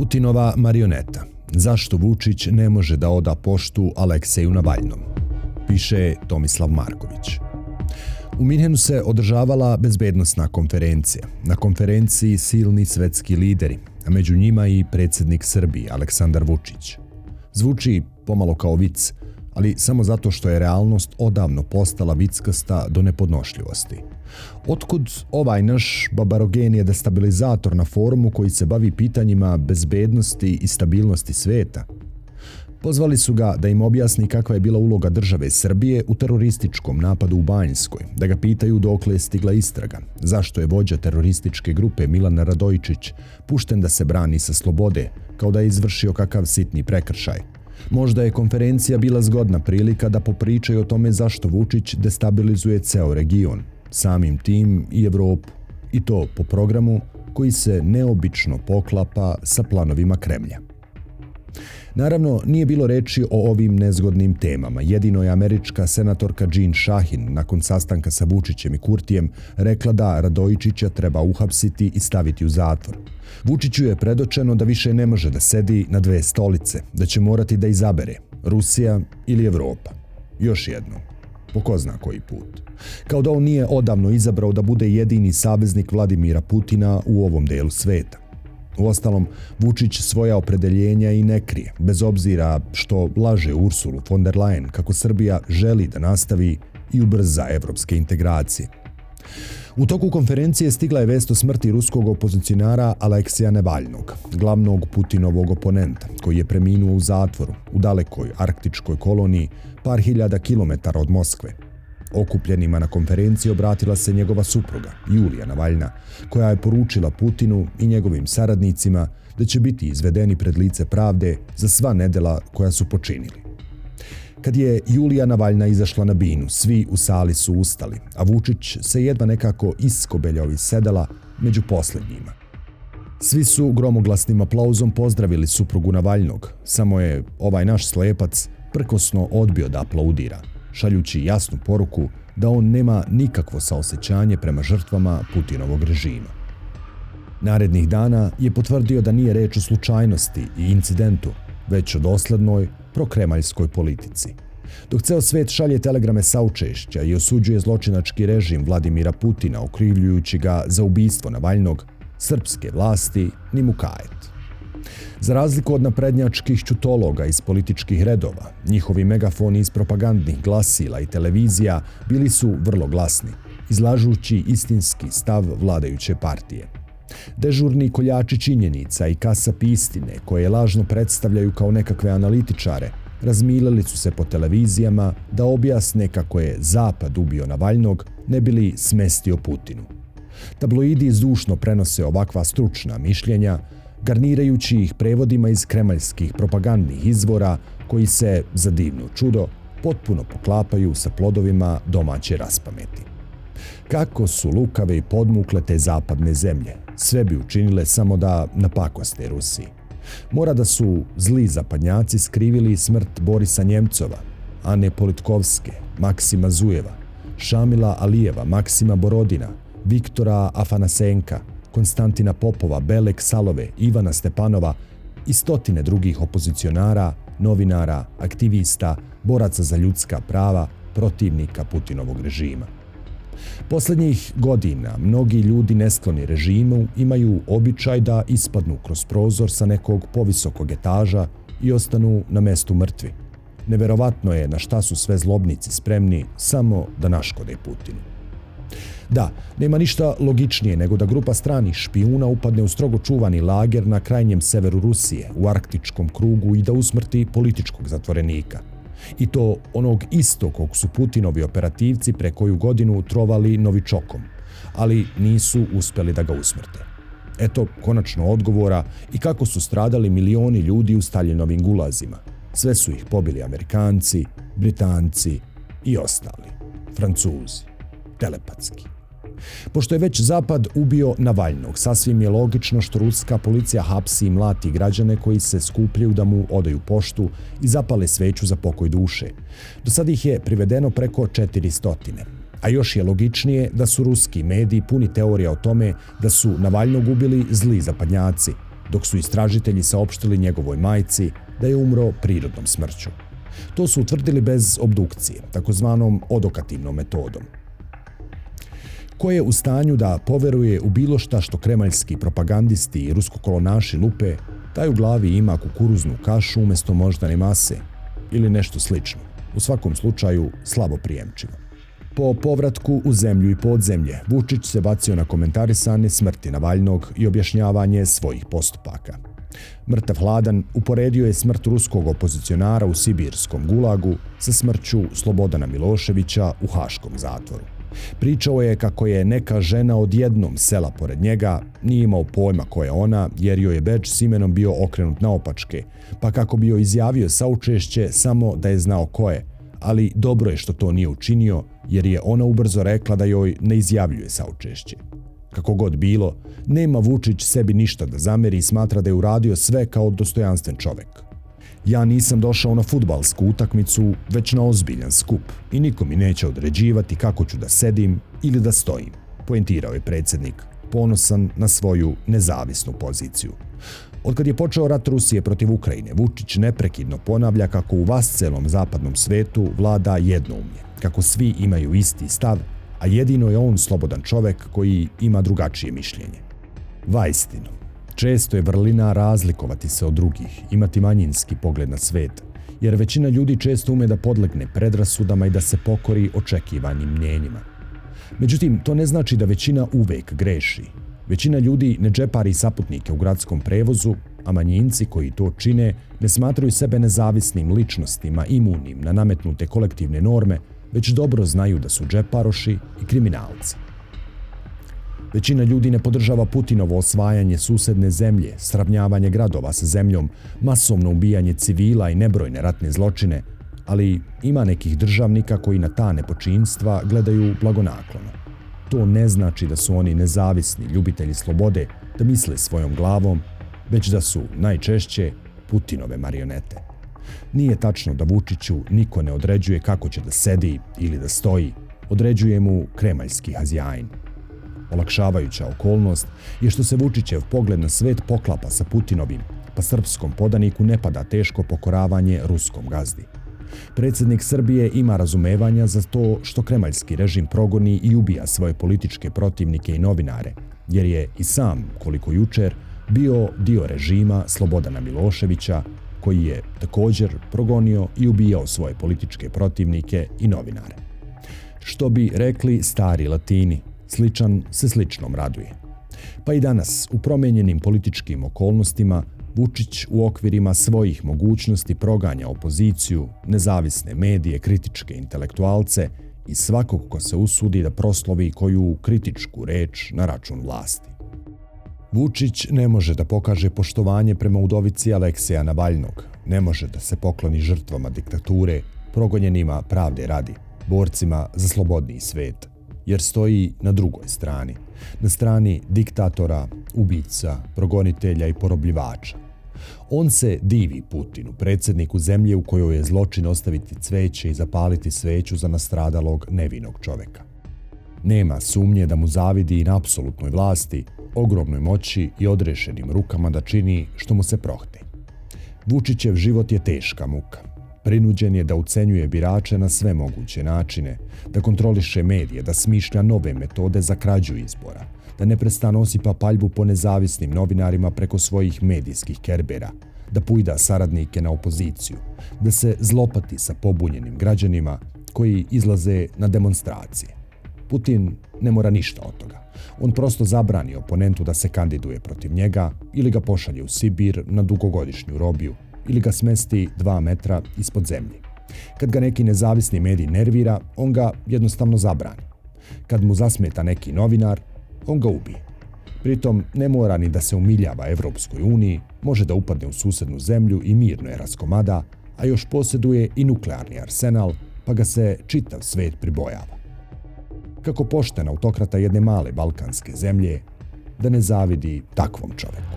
Putinova marioneta. Zašto Vučić ne može da oda poštu Alekseju Navalnom? Piše Tomislav Marković. U Minhenu se održavala bezbednostna konferencija. Na konferenciji silni svetski lideri, a među njima i predsjednik Srbije Aleksandar Vučić. Zvuči pomalo kao vic, ali samo zato što je realnost odavno postala vickasta do nepodnošljivosti. Otkud ovaj naš babarogen je destabilizator na forumu koji se bavi pitanjima bezbednosti i stabilnosti sveta? Pozvali su ga da im objasni kakva je bila uloga države Srbije u terorističkom napadu u Banjskoj, da ga pitaju dokle je stigla istraga, zašto je vođa terorističke grupe Milan Radojičić pušten da se brani sa slobode, kao da je izvršio kakav sitni prekršaj. Možda je konferencija bila zgodna prilika da popričaju o tome zašto Vučić destabilizuje ceo region, samim tim i Evropu, i to po programu koji se neobično poklapa sa planovima Kremlja. Naravno, nije bilo reči o ovim nezgodnim temama. Jedino je američka senatorka Jean Shahin nakon sastanka sa Vučićem i Kurtijem rekla da Radojičića treba uhapsiti i staviti u zatvor. Vučiću je predočeno da više ne može da sedi na dve stolice, da će morati da izabere Rusija ili Evropa. Još jedno, po ko zna koji put. Kao da on nije odavno izabrao da bude jedini saveznik Vladimira Putina u ovom delu sveta. U ostalom, Vučić svoja opredeljenja i ne krije, bez obzira što laže Ursulu von der Leyen kako Srbija želi da nastavi i ubrza evropske integracije. U toku konferencije stigla je vest o smrti ruskog opozicionara Aleksija Nevaljnog, glavnog Putinovog oponenta, koji je preminuo u zatvoru u dalekoj arktičkoj koloniji par hiljada kilometara od Moskve, Okupljenima na konferenciji obratila se njegova supruga, Julija Navaljna, koja je poručila Putinu i njegovim saradnicima da će biti izvedeni pred lice pravde za sva nedela koja su počinili. Kad je Julija Navaljna izašla na binu, svi u sali su ustali, a Vučić se jedva nekako iskobeljao iz sedela među posljednjima. Svi su gromoglasnim aplauzom pozdravili suprugu Navaljnog, samo je ovaj naš slepac prkosno odbio da aplaudira – šaljući jasnu poruku da on nema nikakvo saosećanje prema žrtvama Putinovog režima. Narednih dana je potvrdio da nije reč o slučajnosti i incidentu, već o doslednoj prokremaljskoj politici. Dok ceo svet šalje telegrame saučešća i osuđuje zločinački režim Vladimira Putina, okrivljujući ga za ubijstvo Navalnog, srpske vlasti ni mu kajet. Za razliku od naprednjačkih čutologa iz političkih redova, njihovi megafoni iz propagandnih glasila i televizija bili su vrlo glasni, izlažući istinski stav vladajuće partije. Dežurni koljači činjenica i kasa pistine, koje lažno predstavljaju kao nekakve analitičare, razmilili su se po televizijama da objasne kako je Zapad ubio Navalnog ne bili smestio Putinu. Tabloidi zdušno prenose ovakva stručna mišljenja, garnirajući ih prevodima iz kremaljskih propagandnih izvora koji se, za divno čudo, potpuno poklapaju sa plodovima domaće raspameti. Kako su lukave i podmukle te zapadne zemlje, sve bi učinile samo da napakoste Rusiji. Mora da su zli zapadnjaci skrivili smrt Borisa Njemcova, Ane Politkovske, Maksima Zujeva, Šamila Alijeva, Maksima Borodina, Viktora Afanasenka, Konstantina Popova, Belek Salove, Ivana Stepanova i stotine drugih opozicionara, novinara, aktivista, boraca za ljudska prava, protivnika Putinovog režima. Poslednjih godina mnogi ljudi neskloni režimu imaju običaj da ispadnu kroz prozor sa nekog povisokog etaža i ostanu na mestu mrtvi. Neverovatno je na šta su sve zlobnici spremni samo da naškode Putinu. Da, nema ništa logičnije nego da grupa stranih špijuna upadne u strogo čuvani lager na krajnjem severu Rusije, u arktičkom krugu i da usmrti političkog zatvorenika. I to onog isto kog su Putinovi operativci pre koju godinu trovali Novičokom, ali nisu uspeli da ga usmrte. Eto, konačno odgovora i kako su stradali milioni ljudi u Staljinovim gulazima. Sve su ih pobili Amerikanci, Britanci i ostali. Francuzi. Telepatski. Pošto je već Zapad ubio Navalnog, sasvim je logično što ruska policija hapsi i mlati građane koji se skupljaju da mu odaju poštu i zapale sveću za pokoj duše. Do sad ih je privedeno preko 400. A još je logičnije da su ruski mediji puni teorija o tome da su Navalnog ubili zli zapadnjaci, dok su istražitelji saopštili njegovoj majci da je umro prirodnom smrću. To su utvrdili bez obdukcije, takozvanom odokativnom metodom. Ko je u stanju da poveruje u bilo šta što kremaljski propagandisti i ruskokolonaši lupe, taj u glavi ima kukuruznu kašu umjesto moždane mase ili nešto slično. U svakom slučaju slabo prijemčivo. Po povratku u zemlju i podzemlje, Vučić se bacio na komentarisane smrti Navalnog i objašnjavanje svojih postupaka. Mrtav hladan uporedio je smrt ruskog opozicionara u Sibirskom gulagu sa smrću Slobodana Miloševića u Haškom zatvoru. Pričao je kako je neka žena od jednom sela pored njega, nije imao pojma ko je ona jer joj je beč s imenom bio okrenut na opačke, pa kako bi joj izjavio saučešće samo da je znao ko je, ali dobro je što to nije učinio jer je ona ubrzo rekla da joj ne izjavljuje saučešće. Kako god bilo, nema Vučić sebi ništa da zameri i smatra da je uradio sve kao dostojanstven čovek. Ja nisam došao na futbalsku utakmicu, već na ozbiljan skup i niko mi neće određivati kako ću da sedim ili da stojim, poentirao je predsjednik, ponosan na svoju nezavisnu poziciju. Od kad je počeo rat Rusije protiv Ukrajine, Vučić neprekidno ponavlja kako u vas celom zapadnom svetu vlada jednoumlje, kako svi imaju isti stav, a jedino je on slobodan čovek koji ima drugačije mišljenje. Vajstinu, često je vrlina razlikovati se od drugih, imati manjinski pogled na svet, jer većina ljudi često ume da podlegne predrasudama i da se pokori očekivanim mnjenjima. Međutim, to ne znači da većina uvek greši. Većina ljudi ne džepari saputnike u gradskom prevozu, a manjinci koji to čine ne smatraju sebe nezavisnim ličnostima imunim na nametnute kolektivne norme, već dobro znaju da su džeparoši i kriminalci. Većina ljudi ne podržava Putinovo osvajanje susedne zemlje, sravnjavanje gradova sa zemljom, masovno ubijanje civila i nebrojne ratne zločine, ali ima nekih državnika koji na ta nepočinstva gledaju blagonaklono. To ne znači da su oni nezavisni ljubitelji slobode, da misle svojom glavom, već da su najčešće Putinove marionete. Nije tačno da Vučiću niko ne određuje kako će da sedi ili da stoji, određuje mu kremaljski hazjajn. Olakšavajuća okolnost je što se Vučićev pogled na svet poklapa sa Putinovim, pa srpskom podaniku ne pada teško pokoravanje ruskom gazdi. Predsjednik Srbije ima razumevanja za to što kremaljski režim progoni i ubija svoje političke protivnike i novinare, jer je i sam, koliko jučer, bio dio režima Slobodana Miloševića, koji je također progonio i ubijao svoje političke protivnike i novinare. Što bi rekli stari latini, sličan se sličnom raduje. Pa i danas, u promenjenim političkim okolnostima, Vučić u okvirima svojih mogućnosti proganja opoziciju, nezavisne medije, kritičke intelektualce i svakog ko se usudi da proslovi koju kritičku reč na račun vlasti. Vučić ne može da pokaže poštovanje prema udovici Alekseja Navalnog, ne može da se pokloni žrtvama diktature, progonjenima pravde radi, borcima za slobodni svet, jer stoji na drugoj strani, na strani diktatora, ubica, progonitelja i porobljivača. On se divi Putinu, predsjedniku zemlje u kojoj je zločin ostaviti cveće i zapaliti sveću za nastradalog nevinog čoveka. Nema sumnje da mu zavidi i na apsolutnoj vlasti, ogromnoj moći i odrešenim rukama da čini što mu se prohte. Vučićev život je teška muka. Prinuđen je da ucenjuje birače na sve moguće načine, da kontroliše medije, da smišlja nove metode za krađu izbora, da neprestano osipa paljbu po nezavisnim novinarima preko svojih medijskih kerbera, da pujda saradnike na opoziciju, da se zlopati sa pobunjenim građanima koji izlaze na demonstracije. Putin ne mora ništa od toga. On prosto zabrani oponentu da se kandiduje protiv njega ili ga pošalje u Sibir na dugogodišnju robiju ili ga smesti 2 metra ispod zemlje. Kad ga neki nezavisni medij nervira, on ga jednostavno zabrani. Kad mu zasmeta neki novinar, on ga ubije. Pritom ne mora ni da se umiljava Evropskoj uniji, može da upadne u susednu zemlju i mirno je raskomada, a još posjeduje i nuklearni arsenal, pa ga se čitav svet pribojava kako pošten autokrata jedne male balkanske zemlje da ne zavidi takvom čoveku.